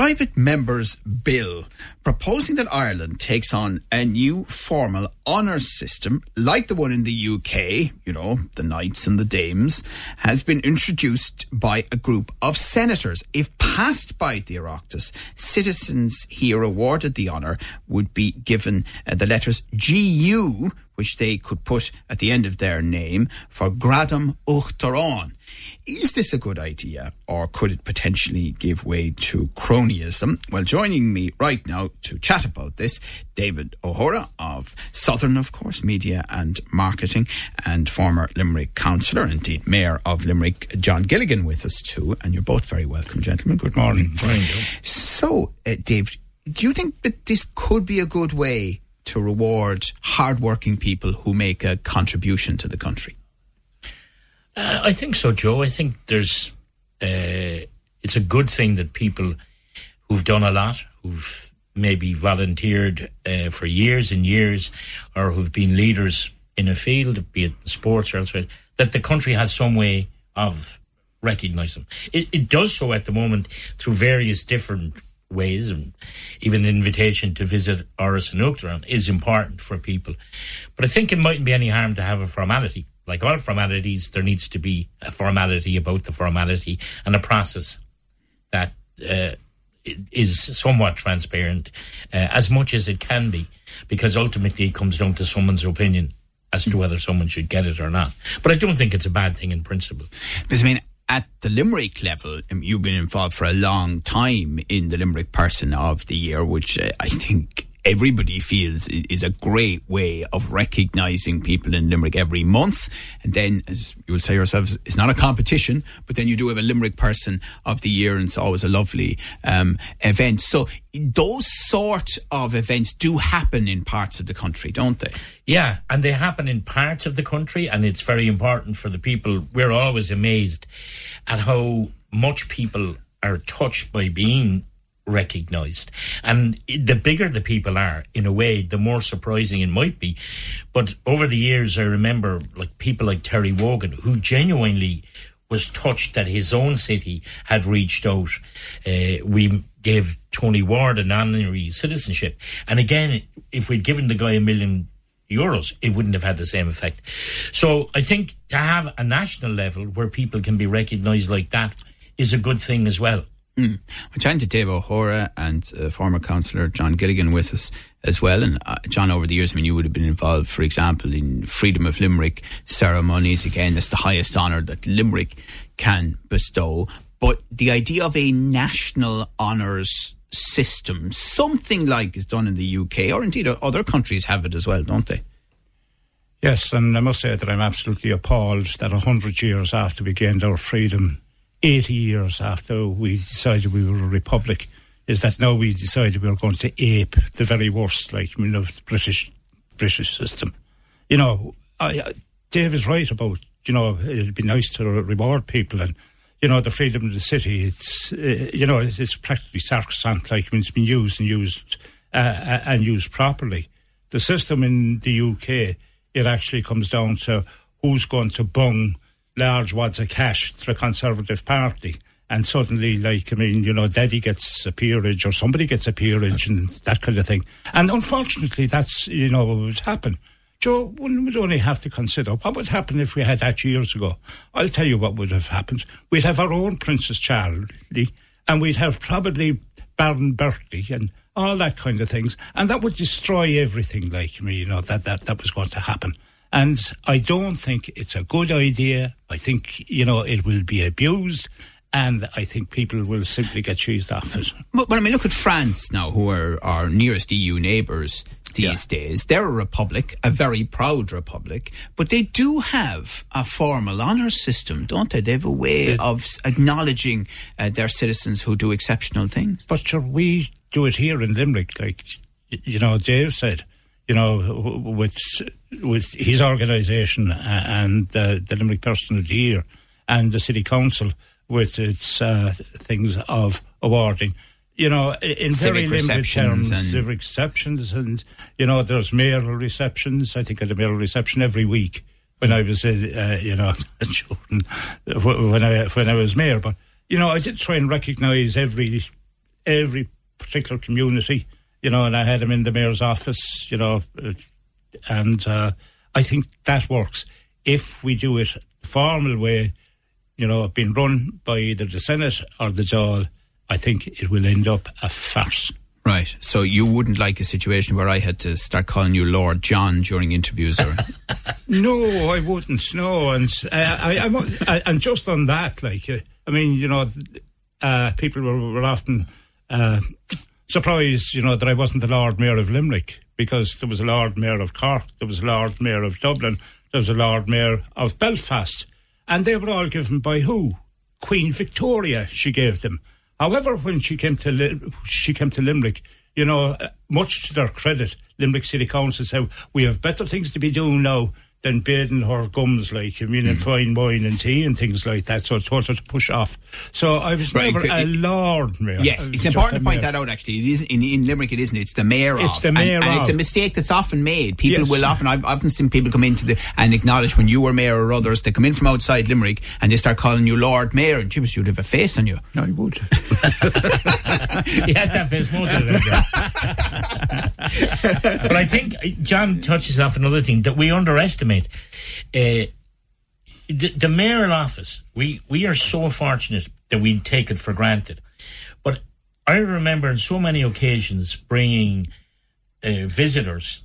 private member's bill proposing that Ireland takes on a new formal honours system like the one in the UK, you know, the Knights and the Dames, has been introduced by a group of senators. If passed by the Oireachtas, citizens here awarded the honour would be given uh, the letters GU, which they could put at the end of their name for Gradam Uachtaráin. Is this a good idea or could it potentially give way to cronyism? Well, joining me right now to chat about this, David O'Hora of Southern, of course, Media and Marketing and former Limerick councillor, indeed Mayor of Limerick, John Gilligan with us too. And you're both very welcome, gentlemen. Good morning. Morning. So, uh, Dave, do you think that this could be a good way to reward hardworking people who make a contribution to the country? Uh, I think so, Joe. I think there's. Uh, it's a good thing that people who've done a lot, who've maybe volunteered uh, for years and years, or who've been leaders in a field, be it sports or elsewhere, that the country has some way of recognise them. It, it does so at the moment through various different ways, and even an invitation to visit Áras an Uachtaráin is important for people. But I think it mightn't be any harm to have a formality. Like all formalities, there needs to be a formality about the formality and a process that uh, is somewhat transparent, uh, as much as it can be, because ultimately it comes down to someone's opinion as to whether someone should get it or not. But I don't think it's a bad thing in principle. Because I mean, at the Limerick level, um, you've been involved for a long time in the Limerick Person of the Year, which uh, I think everybody feels is a great way of recognising people in Limerick every month. And then, as you will say yourselves, it's not a competition, but then you do have a Limerick Person of the Year, and it's always a lovely um, event. So those sort of events do happen in parts of the country, don't they? Yeah, and they happen in parts of the country, and it's very important for the people. We're always amazed at how much people are touched by being recognized. And the bigger the people are, in a way, the more surprising it might be. But over the years, I remember like people like Terry Wogan, who genuinely was touched that his own city had reached out. Uh, we gave Tony Ward an honorary citizenship. And again, if we'd given the guy a million euros, it wouldn't have had the same effect. So I think to have a national level where people can be recognised like that is a good thing as well. Mm. We're chatting to Dave O'Hora and uh, former councillor John Gilligan with us as well. And uh, John, over the years, I mean, you would have been involved, for example, in Freedom of Limerick ceremonies. Again, that's the highest honour that Limerick can bestow. But the idea of a national honours system, something like is done in the UK, or indeed other countries have it as well, don't they? Yes, and I must say that I'm absolutely appalled that a hundred years after we gained our freedom 80 years after we decided we were a republic is that now we decided we were going to ape the very worst, like, you know, the British, British system. You know, I, Dave is right about, you know, it'd be nice to reward people and, you know, the freedom of the city, it's, uh, you know, it's, it's, practically sacrosanct, like, when it's been used and used, uh, uh, and used properly. The system in the UK, it actually comes down to who's going to bung large wads of cash to the Conservative Party. And suddenly, like, I mean, you know, Daddy gets a peerage or somebody gets a peerage and that kind of thing. And unfortunately, that's, you know, what would happen. Joe, one would only have to consider what would happen if we had that years ago. I'll tell you what would have happened. We'd have our own Princess Charlie, and we'd have probably Baron Berkeley and all that kind of things. And that would destroy everything, like me, you know, that, that, that was going to happen. And I don't think it's a good idea. I think, you know, it will be abused. And I think people will simply get cheesed off it. But, but I mean, look at France now, who are our nearest EU neighbours these yeah. days. They're a republic, a very proud republic, but they do have a formal honour system, don't they? They have a way of acknowledging uh, their citizens who do exceptional things. But sure, we do it here in Limerick, like, you know, Dave said you know, with with his organisation and the, the Limerick Person of the Year and the City Council with its uh, things of awarding. you know, in Civic very limited terms, and- civic receptions, and you know, there's mayoral receptions. I think at a mayoral reception every week when I was, uh, uh, you know, children, when I when I was mayor. But you know, I did try and recognise every every particular community, you know, and I had him in the mayor's office, you know, uh, and uh, I think that works if we do it the formal way, you know, being run by either the Senate or the Dáil. I think it will end up a farce. Right. So you wouldn't like a situation where I had to start calling you Lord John during interviews, or No, I wouldn't. No, and uh, I, I, I, and just on that, like, uh, I mean, you know, uh, people were, were often uh, surprised, you know, that I wasn't the Lord Mayor of Limerick because there was a Lord Mayor of Cork, there was a Lord Mayor of Dublin, there was a Lord Mayor of Belfast, and they were all given by who? Queen Victoria. She gave them. However, when she came to Li- she came to Limerick, you know, uh, much to their credit, Limerick City Council said we have better things to be doing now than bathing her gums, like I mean, and hmm. fine wine and tea and things like that. So it's told her to push off. So I was Right, never c- a lord mayor. Yes, it's important to point mayor. that out. Actually, it is in, in Limerick. It isn't. It's the mayor. It's of. the And- mayor and, it's a mistake that's often made. People Yes. will often. I've often seen people come into the and acknowledge when you were mayor or others. They come in from outside Limerick and they start calling you Lord Mayor, and Jimmy, you'd have a face on you. No, you would. he has that face most of the time. but I think uh, John touches off another thing that we underestimate. Uh, the, the mayoral office, we, we are so fortunate that we take it for granted. But I remember on so many occasions bringing uh, visitors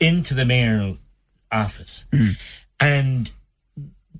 into the mayoral office. And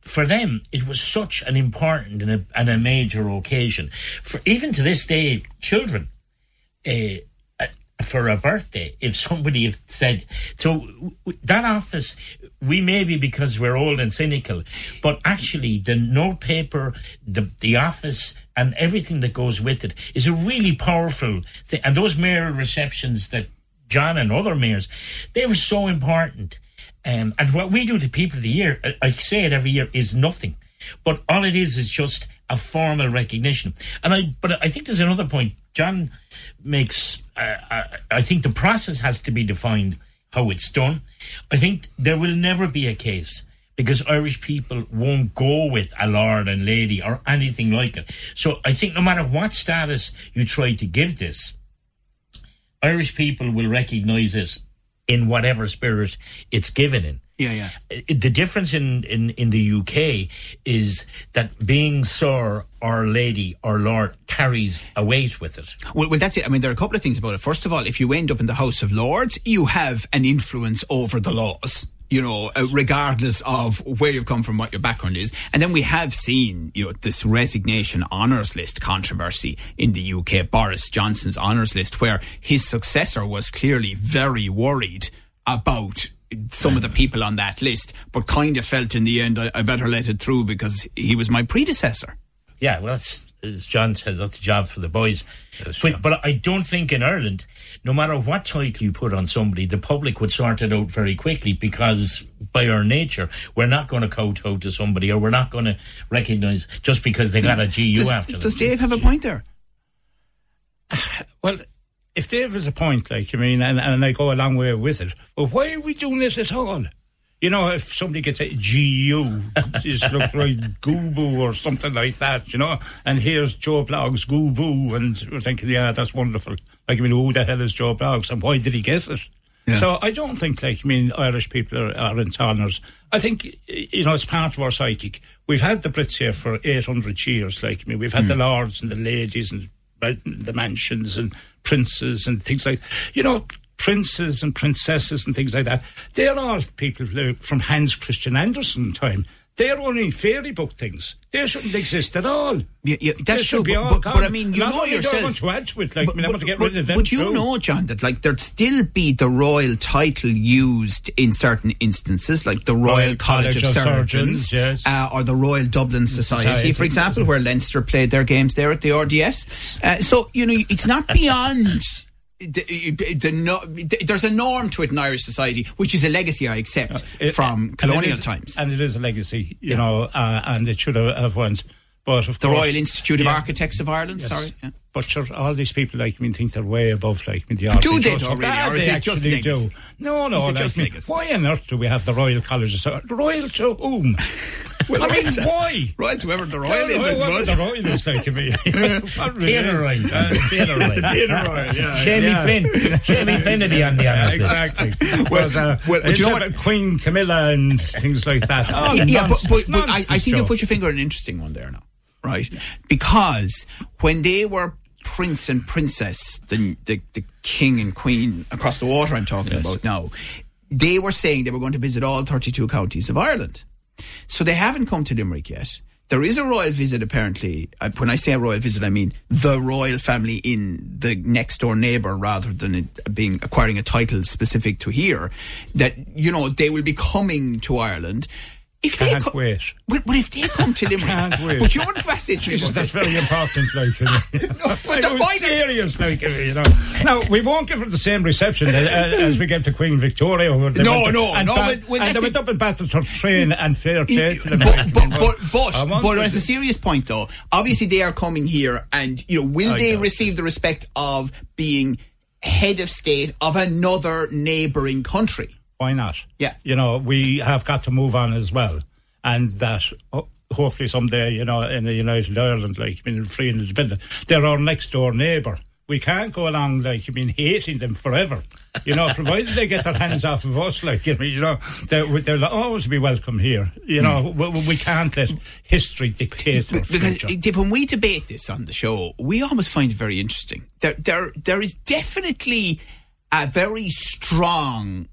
for them, it was such an important and a, and a major occasion. For even to this day, children, uh, for a birthday, if somebody had said, so that office, we may be because we're old and cynical, but actually the notepaper, the the office, and everything that goes with it is a really powerful thing. And those mayoral receptions that John and other mayors, they were so important. Um, and what we do to people of the year, I say it every year, is nothing. But all it is is just a formal recognition. And I, but I think there's another point. John makes. Uh, I, I think the process has to be defined how it's done. I think there will never be a case because Irish people won't go with a lord and lady or anything like it. So I think no matter what status you try to give this, Irish people will recognise it in whatever spirit it's given in. Yeah, yeah. Uh, The difference in, in, in the UK is that being Sir or Lady or Lord carries a weight with it. Well, well, that's it. I mean, there are a couple of things about it. First of all, if you end up in the House of Lords, you have an influence over the laws. You know, uh, regardless of where you've come from, what your background is, and then we have seen, you know, this resignation honours list controversy in the UK. Boris Johnson's honours list, where his successor was clearly very worried about some of the people on that list, but kind of felt in the end, I, I better let it through because he was my predecessor. Yeah, well, that's as John says, that's a job for the boys. But, but I don't think in Ireland, no matter what title you put on somebody, the public would sort it out very quickly because by our nature, we're not going to kowtow to somebody or we're not going to recognise just because they got a GU Does, after does them. Dave have a point there? Well, if Dave has a point, like, you mean, and, and I go a long way with it, but why are we doing this at all? You know, if somebody gets a GU, just look like Gooboo or something like that, you know, and here's Joe Bloggs Gooboo, and we're thinking, yeah, that's wonderful. Like, I mean, who the hell is Joe Bloggs and why did he get it? Yeah. So I don't think, like, I mean, Irish people are, are in honours. I think, you know, it's part of our psychic. We've had the Brits here for 800 years, like, I mean, we've had hmm. the lords and the ladies and uh, the mansions and princes and things like you know princes and princesses and things like that. They're all people from Hans Christian Andersen time they're only fairy book things they shouldn't exist at all Yeah, yeah, They that's should true. be But, all but, gone. but I mean, you Not know only do I yourself. want to add to it, like, I mean, I want to get rid of them But you too. know, John, that like there'd still be the royal title used in certain instances, like the Royal, Royal College, of Surgeons, Surgeons, yes. uh, or the Royal Dublin Society, Society, for example, where Leinster played their games there at the RDS. Uh, so you know, it's not beyond. The, the, no, there's a norm to it in Irish society, which is a legacy I accept It- from Uh, and colonial is- times. and it is a legacy you know uh, and it should have, have went but of the course Royal Institute of yeah. Architects of Ireland. Yes. Sorry, yeah. But sure, all these people like me think they're way above like me. The do they average. though, really, or is they it just actually niggas? do. No, no, Is it like just me, niggas? Why on earth do we have the Royal Colleges? Uh, Royal to whom? Well, I mean, right. why? Right, whoever the royal is, I what suppose. The Royal is like me. What really? Theatre Royal. Theatre Royal. Theatre Royal, yeah. Jamie Yeah. Flynn. Jamie Flynn will be on the honours list. Exactly. Well, But, uh, well, you know what- Queen Camilla and things like that. Oh, yeah, yeah, but, but, but I, I think you put your finger on an interesting one there now, right? Because when they were prince and princess, the, the, the king and queen across the water I'm talking about now, they were saying they were going to visit all 32 counties of Ireland. So they haven't come to Limerick yet. There is a royal visit, apparently. When I say a royal visit, I mean the royal family in the next door neighbour, rather than it being acquiring a title specific to here. That you know they will be coming to Ireland. If they Can't co- wait. But, but if they come to Limerick, Can't wait. but you wouldn't fascinate me that's very important, like, you know. but I the was serious, like, you know. Now, we won't give her the same reception as, uh, as we gave to Queen Victoria. No, no, and no, ba- but- well, and they went up and battled her train and fair play to them. But, but, but, but, but a serious point though, obviously they are coming here and, you know, will I they receive the respect of being head of state of another neighbouring country? Why not? Yeah. You know, we have got to move on as well. And that ho- hopefully someday, you know, in the United Ireland, like, being free and independent, they're our next door neighbour. We can't go along, like, you mean, hating them forever. You know, provided they get their hands off of us, like, you know, you know they, they'll always oh, be welcome here. You know, hmm. we, we can't let history dictate Because future. when we debate this on the show, we almost find it very interesting. There, there, there is definitely a very strong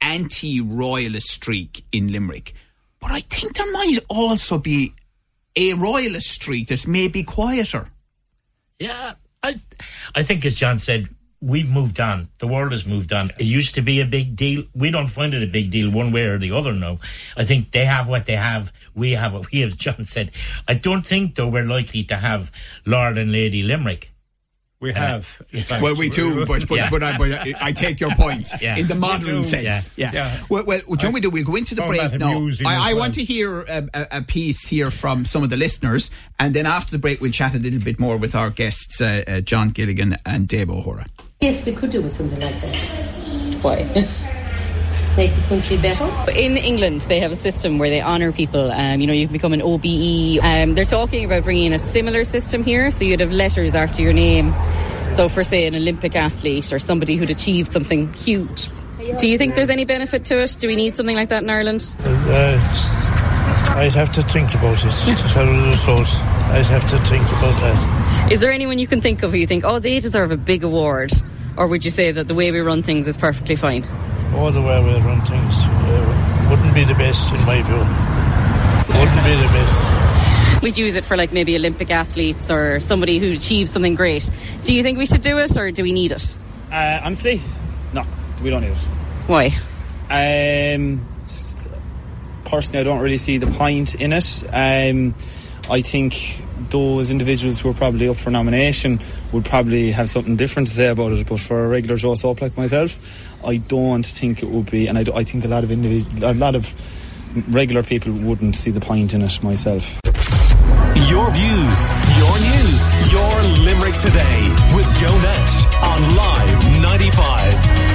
anti-royalist streak in Limerick, but I think there might also be a royalist streak that's maybe quieter. Yeah, I, I think as John said, we've moved on. The world has moved on. It used to be a big deal. We don't find it a big deal one way or the other now. I think they have what they have. We have what we have. John said. I don't think though we're likely to have Lord and Lady Limerick. We have. in fact. Well, we do, but but, Yeah. but, I, but I, I take your point Yeah. in the modern sense. Yeah. Yeah. Well, well, well, John, we do. We'll go into the break now. I, I well. want to hear a, a, a piece here from some of the listeners, and then after the break, we'll chat a little bit more with our guests, uh, uh, John Gilligan and Dave O'Hora. Yes, we could do with something like that. Why? Make the country better. In England, they have a system where they honour people. Um, you know, you can become an OBE. Um, they're talking about bringing in a similar system here, so you'd have letters after your name. So, for say, an Olympic athlete or somebody who'd achieved something huge. Do you think there's any benefit to it? Do we need something like that in Ireland? Uh, I'd have to think about it to tell you the truth. I'd have to think about that. Is there anyone you can think of who you think, oh, they deserve a big award? Or would you say that the way we run things is perfectly fine? All the way we run things uh, wouldn't be the best in my view. Wouldn't be the best. We'd use it for like maybe Olympic athletes or somebody who achieved something great. Do you think we should do it or do we need it? Uh, honestly, no, we don't need it. Why? Um, just, personally, I don't really see the point in it. Um, I think those individuals who are probably up for nomination would probably have something different to say about it. But for a regular Joe Soap like myself, I don't think it would be, and I, I think a lot of individ- a lot of regular people wouldn't see the point in it myself. Your views, your news, your Limerick today with Joe Nash on Live 95.